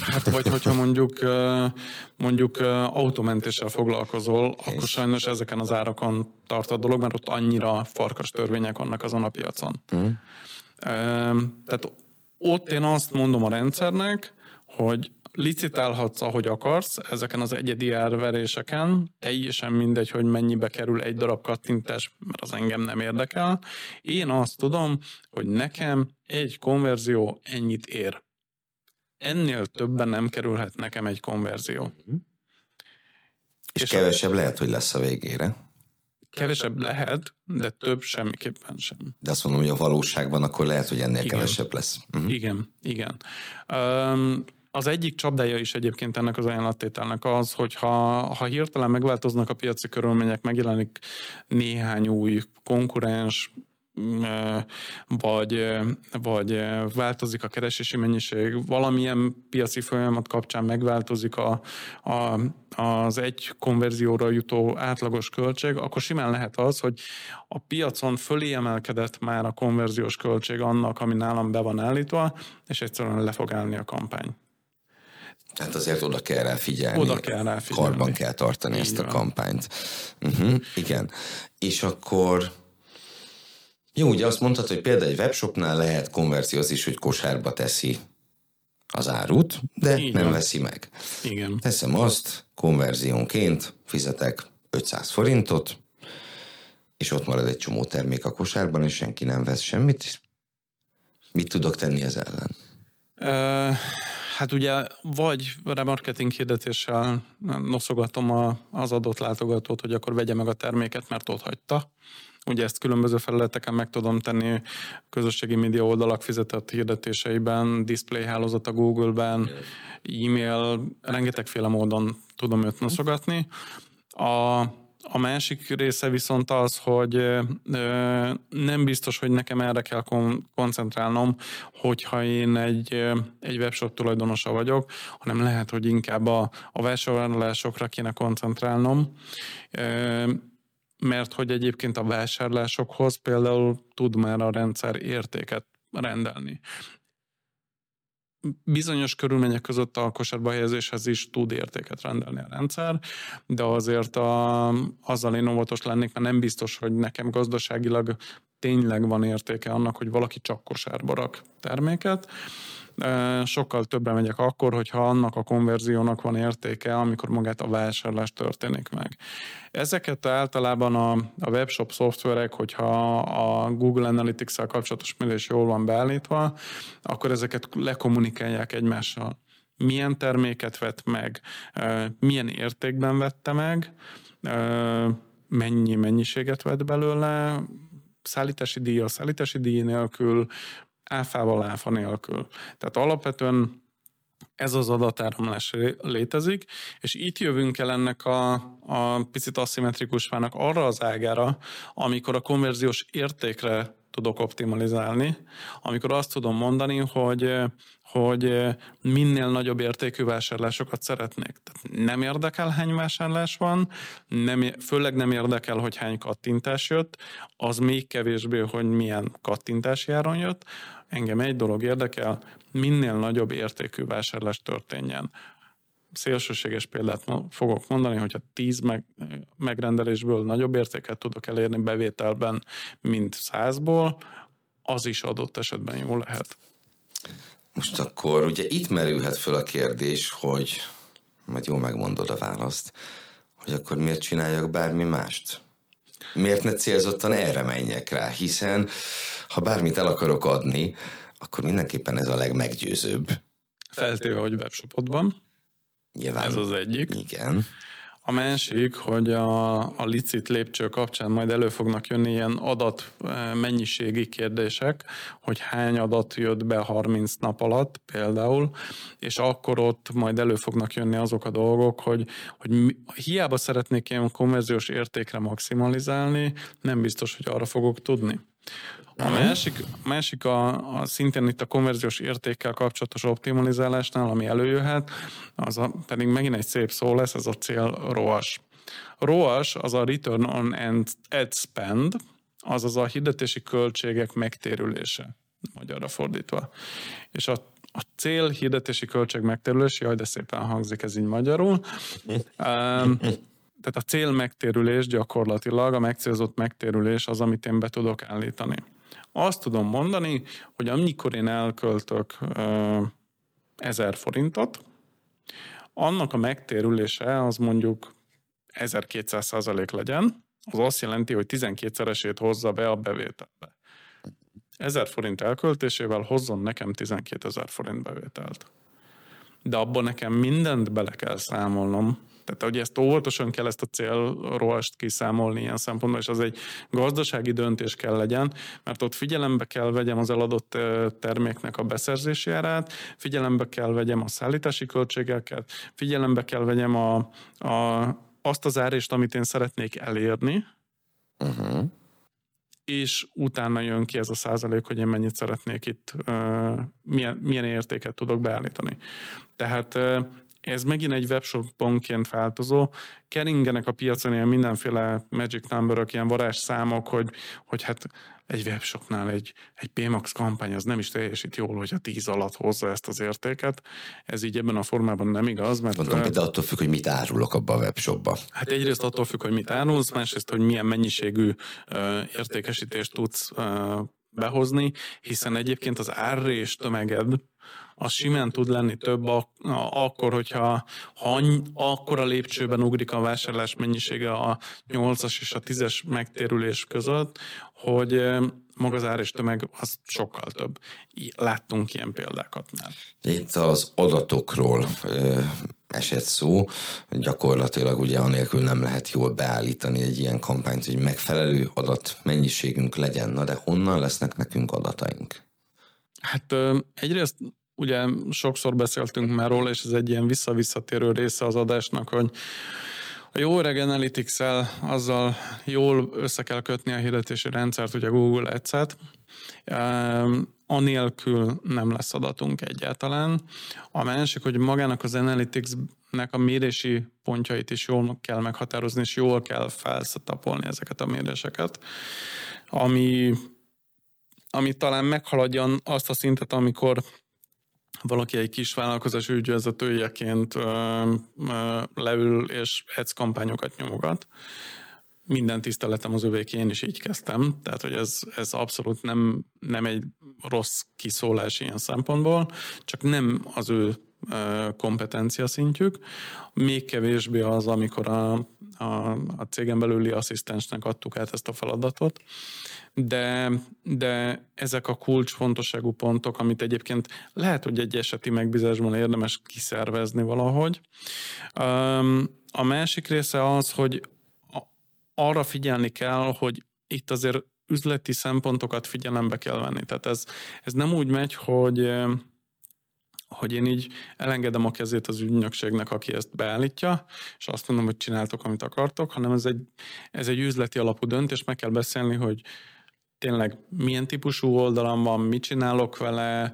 Hát vagy hogyha mondjuk mondjuk autómentéssel foglalkozol, akkor sajnos ezeken az árakon tart a dolog, mert ott annyira farkas törvények vannak azon a piacon. Mm. Tehát ott én azt mondom a rendszernek, hogy licitálhatsz, ahogy akarsz, ezeken az egyedi árveréseken, teljesen mindegy, hogy mennyibe kerül egy darab kattintás, mert az engem nem érdekel. Én azt tudom, hogy nekem egy konverzió ennyit ér. Ennél többen nem kerülhet nekem egy konverzió. Mm. És, és kevesebb a... lehet, hogy lesz a végére. Kevesebb lehet, de több semmiképpen sem. De azt mondom, hogy a valóságban akkor lehet, hogy ennél igen. kevesebb lesz. Uh-huh. Igen, igen. Um, az egyik csapdája is egyébként ennek az ajánlattételnek az, hogy ha, ha hirtelen megváltoznak a piaci körülmények, megjelenik néhány új konkurens, vagy, vagy változik a keresési mennyiség, valamilyen piaci folyamat kapcsán megváltozik a, a, az egy konverzióra jutó átlagos költség, akkor simán lehet az, hogy a piacon fölé emelkedett már a konverziós költség annak, ami nálam be van állítva, és egyszerűen le fog állni a kampány. Tehát azért oda kell rá figyelni. Oda kell rá figyelni. Karban kell tartani Így ezt a van. kampányt. Uh-huh, igen. És akkor jó, ugye azt mondtad, hogy például egy webshopnál lehet konverzió is, hogy kosárba teszi az árut, de Így nem van. veszi meg. Igen. Teszem azt, konverziónként fizetek 500 forintot, és ott marad egy csomó termék a kosárban, és senki nem vesz semmit. Mit tudok tenni ez ellen? Ö, Hát ugye vagy remarketing hirdetéssel noszogatom a, az adott látogatót, hogy akkor vegye meg a terméket, mert ott hagyta. Ugye ezt különböző felületeken meg tudom tenni, közösségi média oldalak fizetett hirdetéseiben, display hálózat a Google-ben, e-mail, rengetegféle módon tudom őt noszogatni. A, a másik része viszont az, hogy nem biztos, hogy nekem erre kell kon- koncentrálnom, hogyha én egy, egy webshop tulajdonosa vagyok, hanem lehet, hogy inkább a, a vásárlásokra kéne koncentrálnom, mert hogy egyébként a vásárlásokhoz például tud már a rendszer értéket rendelni bizonyos körülmények között a kosárba helyezéshez is tud értéket rendelni a rendszer, de azért a, azzal én óvatos lennék, mert nem biztos, hogy nekem gazdaságilag tényleg van értéke annak, hogy valaki csak kosárba rak terméket. Sokkal többre megyek akkor, hogyha annak a konverziónak van értéke, amikor magát a vásárlás történik meg. Ezeket általában a, a webshop szoftverek, hogyha a Google Analytics-szel kapcsolatos mérés jól van beállítva, akkor ezeket lekommunikálják egymással. Milyen terméket vett meg, milyen értékben vette meg, mennyi mennyiséget vett belőle, szállítási díja, szállítási díj nélkül, áfával áfa nélkül. Tehát alapvetően ez az adatáramlás létezik, és itt jövünk el ennek a, a picit aszimmetrikusvának arra az ágára, amikor a konverziós értékre tudok optimalizálni, amikor azt tudom mondani, hogy, hogy minél nagyobb értékű vásárlásokat szeretnék. Tehát nem érdekel, hány vásárlás van, nem, főleg nem érdekel, hogy hány kattintás jött, az még kevésbé, hogy milyen kattintási áron jött. Engem egy dolog érdekel, minél nagyobb értékű vásárlás történjen szélsőséges példát fogok mondani, hogyha 10 meg, megrendelésből nagyobb értéket tudok elérni bevételben, mint 100-ból, az is adott esetben jó lehet. Most akkor ugye itt merülhet föl a kérdés, hogy majd jól megmondod a választ, hogy akkor miért csináljak bármi mást? Miért ne célzottan erre menjek rá? Hiszen ha bármit el akarok adni, akkor mindenképpen ez a legmeggyőzőbb. Feltéve, hogy webshopodban. Nyilván. Ez az egyik. Igen. A másik, hogy a, a licit lépcső kapcsán majd elő fognak jönni ilyen adat mennyiségi kérdések, hogy hány adat jött be 30 nap alatt például, és akkor ott majd elő fognak jönni azok a dolgok, hogy, hogy hiába szeretnék ilyen konverziós értékre maximalizálni, nem biztos, hogy arra fogok tudni. A másik, másik a, a szintén itt a konverziós értékkel kapcsolatos optimalizálásnál, ami előjöhet, az a, pedig megint egy szép szó lesz, ez a cél ROAS. ROAS az a Return on Ad Spend, azaz a hirdetési költségek megtérülése, magyarra fordítva. És a a cél hirdetési költség megtérülés, jaj, de szépen hangzik ez így magyarul. Um, tehát a cél megtérülés gyakorlatilag, a megcélzott megtérülés az, amit én be tudok állítani. Azt tudom mondani, hogy amikor én elköltök uh, 1000 forintot, annak a megtérülése az mondjuk 1200 százalék legyen, az azt jelenti, hogy 12-szeresét hozza be a bevételbe. 1000 forint elköltésével hozzon nekem 12 ezer forint bevételt. De abban nekem mindent bele kell számolnom, tehát hogy ezt óvatosan kell ezt a célrost kiszámolni ilyen szempontból, és az egy gazdasági döntés kell legyen, mert ott figyelembe kell vegyem az eladott terméknek a beszerzési árát, figyelembe kell vegyem a szállítási költségeket, figyelembe kell vegyem a, a, azt az árést, amit én szeretnék elérni, uh-huh. És utána jön ki ez a százalék, hogy én mennyit szeretnék itt, milyen, milyen értéket tudok beállítani. Tehát ez megint egy webshopponként változó. Keringenek a piacon ilyen mindenféle magic number ilyen varázsszámok, hogy, hogy hát egy webshopnál egy, egy PMAX kampány az nem is teljesít jól, hogy a 10 alatt hozza ezt az értéket. Ez így ebben a formában nem igaz. Mert Mondom, de attól függ, hogy mit árulok abba a webshopba. Hát egyrészt attól függ, hogy mit árulsz, másrészt, hogy milyen mennyiségű uh, értékesítést tudsz uh, behozni, hiszen egyébként az árrés tömeged az simán tud lenni több a, a, akkor, hogyha ha akkor a lépcsőben ugrik a vásárlás mennyisége a 8-as és a 10-es megtérülés között, hogy maga az ár és tömeg az sokkal több. Láttunk ilyen példákat már. Itt az adatokról esett szó, gyakorlatilag ugye anélkül nem lehet jól beállítani egy ilyen kampányt, hogy megfelelő adat mennyiségünk legyen. Na de honnan lesznek nekünk adataink? Hát egyrészt ugye sokszor beszéltünk már róla, és ez egy ilyen visszavisszatérő része az adásnak, hogy a jó öreg analytics azzal jól össze kell kötni a hirdetési rendszert, ugye Google Ads-et, anélkül nem lesz adatunk egyáltalán. A másik, hogy magának az Analytics-nek a mérési pontjait is jól kell meghatározni, és jól kell felszetapolni ezeket a méréseket, ami, ami talán meghaladja azt a szintet, amikor valaki egy kis vállalkozás ügyvezetőjeként leül és ads kampányokat nyomogat. Minden tiszteletem az övék, én is így kezdtem, tehát hogy ez, ez abszolút nem, nem egy rossz kiszólás ilyen szempontból, csak nem az ő kompetencia szintjük, még kevésbé az, amikor a, a, a cégen belüli asszisztensnek adtuk át ezt a feladatot, de, de ezek a kulcsfontosságú pontok, amit egyébként lehet, hogy egy eseti megbízásban érdemes kiszervezni valahogy. A másik része az, hogy arra figyelni kell, hogy itt azért üzleti szempontokat figyelembe kell venni. Tehát ez, ez nem úgy megy, hogy hogy én így elengedem a kezét az ügynökségnek, aki ezt beállítja, és azt mondom, hogy csináltok, amit akartok, hanem ez egy, ez egy üzleti alapú döntés, meg kell beszélni, hogy tényleg milyen típusú oldalam van, mit csinálok vele,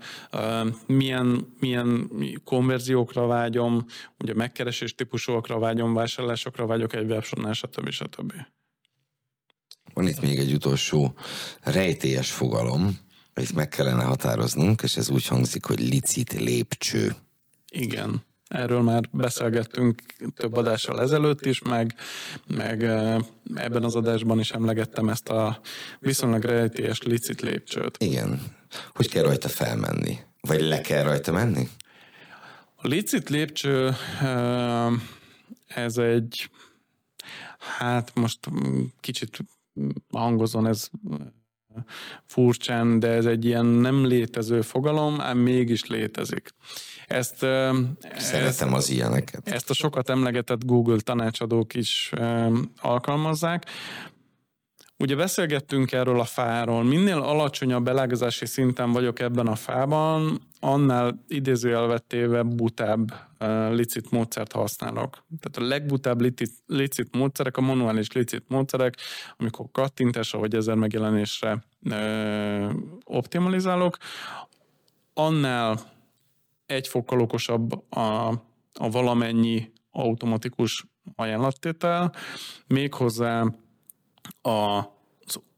milyen, milyen konverziókra vágyom, ugye megkeresés típusúakra vágyom, vásárlásokra vágyok egy webshopnál, stb. stb. Van itt még egy utolsó rejtélyes fogalom, itt meg kellene határoznunk, és ez úgy hangzik, hogy licit lépcső. Igen. Erről már beszélgettünk több adással ezelőtt is, meg, meg ebben az adásban is emlegettem ezt a viszonylag rejtélyes licit lépcsőt. Igen. Hogy kell rajta felmenni? Vagy le kell rajta menni? A licit lépcső ez egy, hát most kicsit hangozon ez furcsán, de ez egy ilyen nem létező fogalom, ám mégis létezik. Ezt, Szeretem ezt, az ilyeneket. Ezt a sokat emlegetett Google tanácsadók is alkalmazzák. Ugye beszélgettünk erről a fáról. Minél alacsonyabb belágazási szinten vagyok ebben a fában, annál idézőjelvettéve butább uh, licit módszert használok. Tehát a legbutább licit, licit módszerek, a manuális licit módszerek, amikor kattintásra vagy ezer megjelenésre uh, optimalizálok, annál egy fokkal okosabb a, a valamennyi automatikus ajánlattétel, méghozzá a,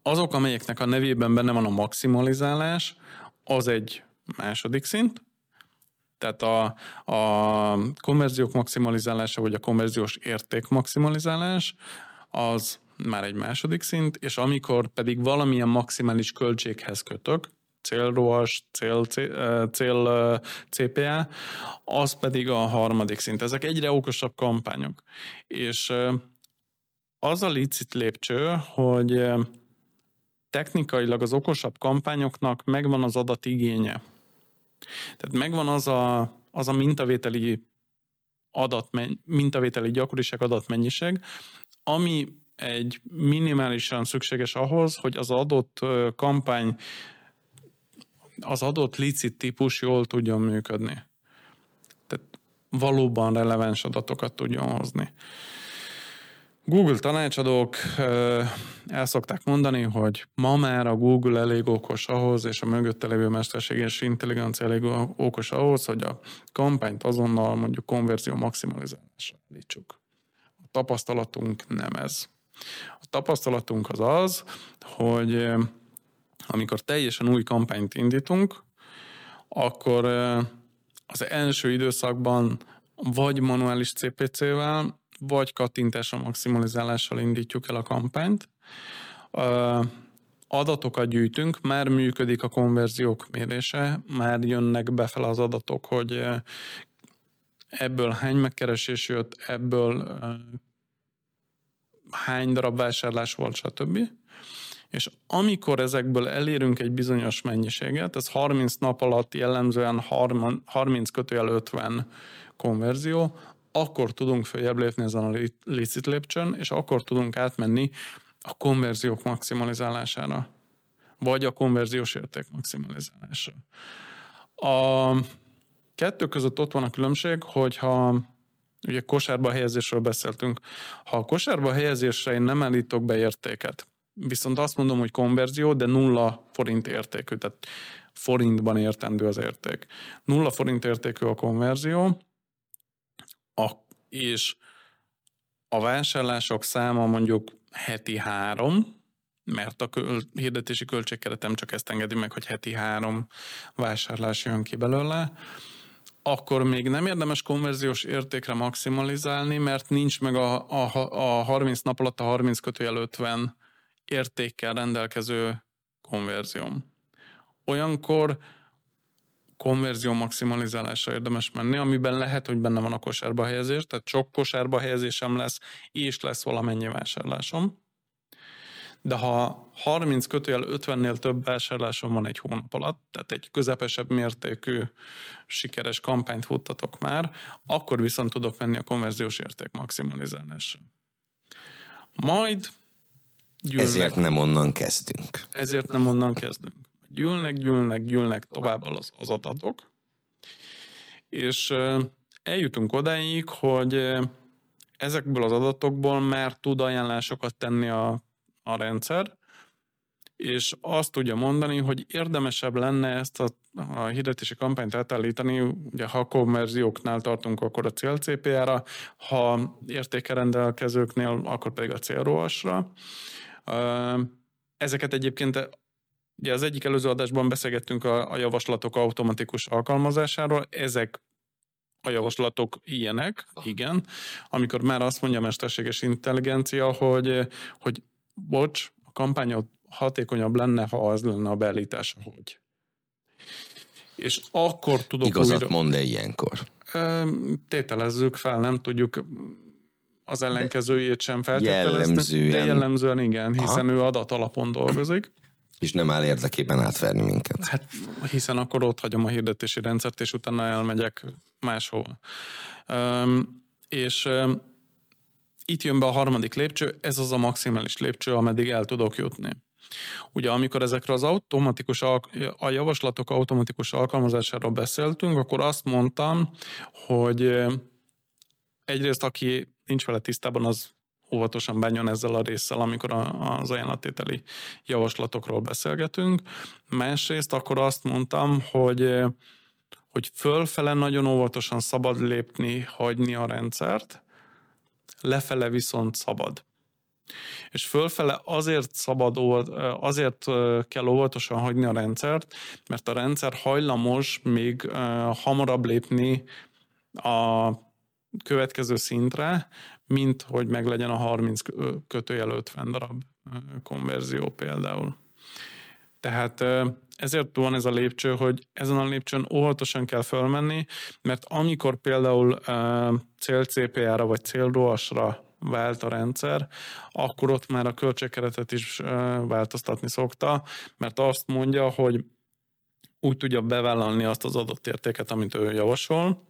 azok, amelyeknek a nevében benne van a maximalizálás, az egy második szint, tehát a, a konverziók maximalizálása, vagy a konverziós érték maximalizálás, az már egy második szint, és amikor pedig valamilyen maximális költséghez kötök, célroas, cél, cél, cél CPA, az pedig a harmadik szint. Ezek egyre okosabb kampányok. És az a licit lépcső, hogy technikailag az okosabb kampányoknak megvan az adatigénye. Tehát megvan az a, az a mintavételi adat, mintavételi gyakoriság adatmennyiség, ami egy minimálisan szükséges ahhoz, hogy az adott kampány, az adott licit típus jól tudjon működni. Tehát valóban releváns adatokat tudjon hozni. Google tanácsadók el szokták mondani, hogy ma már a Google elég okos ahhoz, és a mögötte lévő mesterséges intelligencia elég okos ahhoz, hogy a kampányt azonnal mondjuk konverzió maximalizálásra állítsuk. A tapasztalatunk nem ez. A tapasztalatunk az az, hogy amikor teljesen új kampányt indítunk, akkor az első időszakban vagy manuális CPC-vel, vagy kattintásra maximalizálással indítjuk el a kampányt. Adatokat gyűjtünk, már működik a konverziók mérése, már jönnek befele az adatok, hogy ebből hány megkeresés jött, ebből hány darab vásárlás volt, stb. És amikor ezekből elérünk egy bizonyos mennyiséget, ez 30 nap alatt jellemzően 30 kötőjel 50 konverzió, akkor tudunk följebb lépni ezen a licit lépcsőn, és akkor tudunk átmenni a konverziók maximalizálására, vagy a konverziós érték maximalizálására. A kettő között ott van a különbség, hogyha ugye kosárba helyezésről beszéltünk, ha a kosárba helyezésre én nem állítok be értéket, viszont azt mondom, hogy konverzió, de nulla forint értékű, tehát forintban értendő az érték. Nulla forint értékű a konverzió, a, és a vásárlások száma mondjuk heti három, mert a köl, hirdetési költségkeretem csak ezt engedi meg, hogy heti három vásárlás jön ki belőle, akkor még nem érdemes konverziós értékre maximalizálni, mert nincs meg a, a, a 30 nap alatt a 30 kötőjel 50 értékkel rendelkező konverzióm. Olyankor konverzió maximalizálásra érdemes menni, amiben lehet, hogy benne van a kosárba helyezés, tehát sok kosárba helyezésem lesz, és lesz valamennyi vásárlásom. De ha 30 kötőjel 50-nél több vásárlásom van egy hónap alatt, tehát egy közepesebb mértékű sikeres kampányt futtatok már, akkor viszont tudok menni a konverziós érték maximalizálásra. Majd gyűlnek. Ezért nem onnan kezdünk. Ezért nem onnan kezdünk gyűlnek, gyűlnek, gyűlnek tovább az, az adatok, és eljutunk odáig, hogy ezekből az adatokból már tud ajánlásokat tenni a, a rendszer, és azt tudja mondani, hogy érdemesebb lenne ezt a, a hirdetési kampányt átállítani, ugye ha konverzióknál tartunk, akkor a cél CPR-ra, ha értékerendelkezőknél, akkor pedig a célrohasra. Ezeket egyébként Ugye az egyik előző adásban beszélgettünk a, a javaslatok automatikus alkalmazásáról, ezek a javaslatok ilyenek, igen, amikor már azt mondja a mesterséges intelligencia, hogy, hogy bocs, a kampányod hatékonyabb lenne, ha az lenne a beállítása, hogy. És akkor tudok Igazat újra... mond-e ilyenkor? Tételezzük fel, nem tudjuk az ellenkezőjét sem feltételezni. Jellemzően. De jellemzően igen, hiszen Aha. ő adat alapon dolgozik. És nem áll érdekében átverni minket. Hát hiszen akkor ott hagyom a hirdetési rendszert, és utána elmegyek máshova. Um, és um, itt jön be a harmadik lépcső, ez az a maximális lépcső, ameddig el tudok jutni. Ugye amikor ezekről az automatikus, a javaslatok automatikus alkalmazásáról beszéltünk, akkor azt mondtam, hogy egyrészt aki nincs vele tisztában, az óvatosan bánjon ezzel a résszel, amikor az ajánlatételi javaslatokról beszélgetünk. Másrészt akkor azt mondtam, hogy hogy fölfele nagyon óvatosan szabad lépni, hagyni a rendszert, lefele viszont szabad. És fölfele azért szabad, azért kell óvatosan hagyni a rendszert, mert a rendszer hajlamos még hamarabb lépni a következő szintre, mint hogy meglegyen a 30 kötőjel 50 darab konverzió például. Tehát ezért van ez a lépcső, hogy ezen a lépcsőn óvatosan kell fölmenni, mert amikor például cél CPA-ra vagy cél ROAS-ra vált a rendszer, akkor ott már a költségkeretet is változtatni szokta, mert azt mondja, hogy úgy tudja bevállalni azt az adott értéket, amit ő javasol,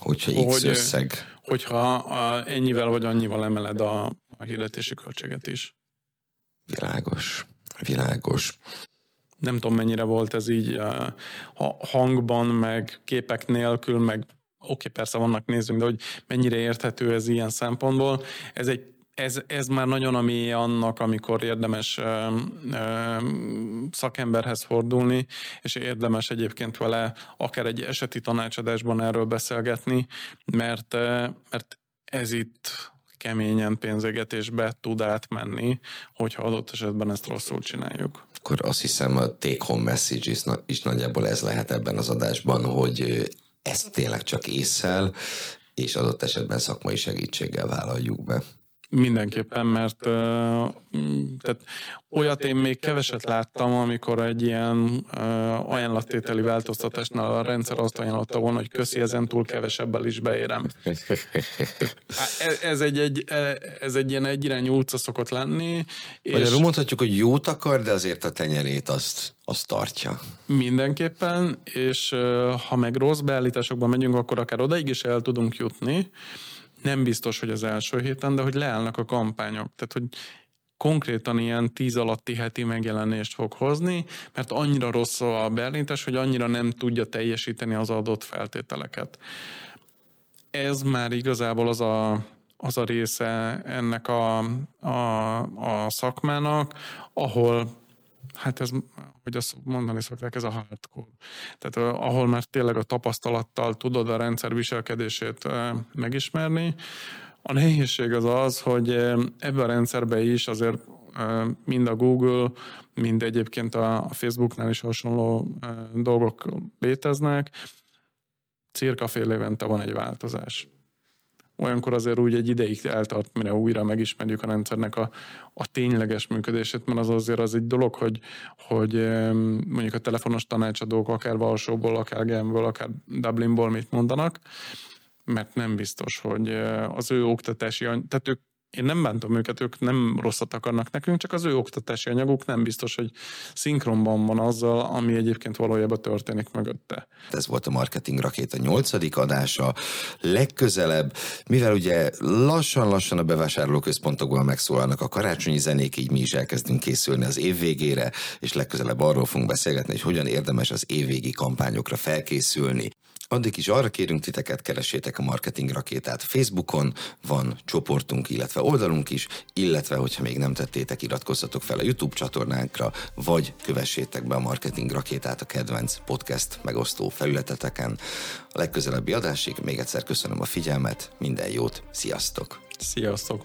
Hogyha X hogy, összeg. Hogyha a, ennyivel vagy annyival emeled a, a hirdetési költséget is. Világos. Világos. Nem tudom, mennyire volt ez így a hangban, meg képek nélkül, meg oké, okay, persze vannak nézők, de hogy mennyire érthető ez ilyen szempontból. Ez egy ez, ez már nagyon ami annak, amikor érdemes ö, ö, szakemberhez fordulni, és érdemes egyébként vele akár egy eseti tanácsadásban erről beszélgetni, mert, mert ez itt keményen pénzegetésbe tud átmenni, hogyha adott esetben ezt rosszul csináljuk. Akkor azt hiszem a take home message is, is nagyjából ez lehet ebben az adásban, hogy ezt tényleg csak észsel, és adott esetben szakmai segítséggel vállaljuk be. Mindenképpen, mert tehát olyat én még keveset láttam, amikor egy ilyen ajánlattételi változtatásnál a rendszer azt ajánlotta volna, hogy köszi, ezen túl kevesebbel is beérem. ez, ez, egy, egy, ez egy ilyen egyirányú utca szokott lenni. És Magyarul mondhatjuk, hogy jót akar, de azért a tenyerét azt, azt tartja. Mindenképpen, és ha meg rossz beállításokban megyünk, akkor akár odaig is el tudunk jutni, nem biztos, hogy az első héten, de hogy leállnak a kampányok. Tehát, hogy konkrétan ilyen tíz alatti heti megjelenést fog hozni, mert annyira rossz a beállítás, hogy annyira nem tudja teljesíteni az adott feltételeket. Ez már igazából az a, az a része ennek a, a, a szakmának, ahol hát ez, hogy azt mondani szokták, ez a hardcore. Tehát ahol már tényleg a tapasztalattal tudod a rendszer viselkedését megismerni. A nehézség az az, hogy ebbe a rendszerbe is azért mind a Google, mind egyébként a Facebooknál is hasonló dolgok léteznek. Cirka fél évente van egy változás olyankor azért úgy egy ideig eltart, mire újra megismerjük a rendszernek a, a tényleges működését, mert az azért az egy dolog, hogy, hogy mondjuk a telefonos tanácsadók akár Valsóból, akár Genből, akár Dublinból mit mondanak, mert nem biztos, hogy eh, az ő oktatási, tehát ők én nem bántom őket, ők nem rosszat akarnak nekünk, csak az ő oktatási anyaguk nem biztos, hogy szinkronban van azzal, ami egyébként valójában történik mögötte. Ez volt a Marketing Rakéta nyolcadik adása. Legközelebb, mivel ugye lassan-lassan a bevásárlóközpontokban megszólalnak a karácsonyi zenék, így mi is elkezdünk készülni az év végére, és legközelebb arról fogunk beszélgetni, hogy hogyan érdemes az évvégi kampányokra felkészülni. Addig is arra kérünk titeket, keresétek a Marketing Rakétát Facebookon, van csoportunk, illetve oldalunk is, illetve, hogyha még nem tettétek, iratkozzatok fel a YouTube csatornánkra, vagy kövessétek be a Marketing Rakétát a kedvenc podcast megosztó felületeteken. A legközelebbi adásig még egyszer köszönöm a figyelmet, minden jót, sziasztok! Sziasztok!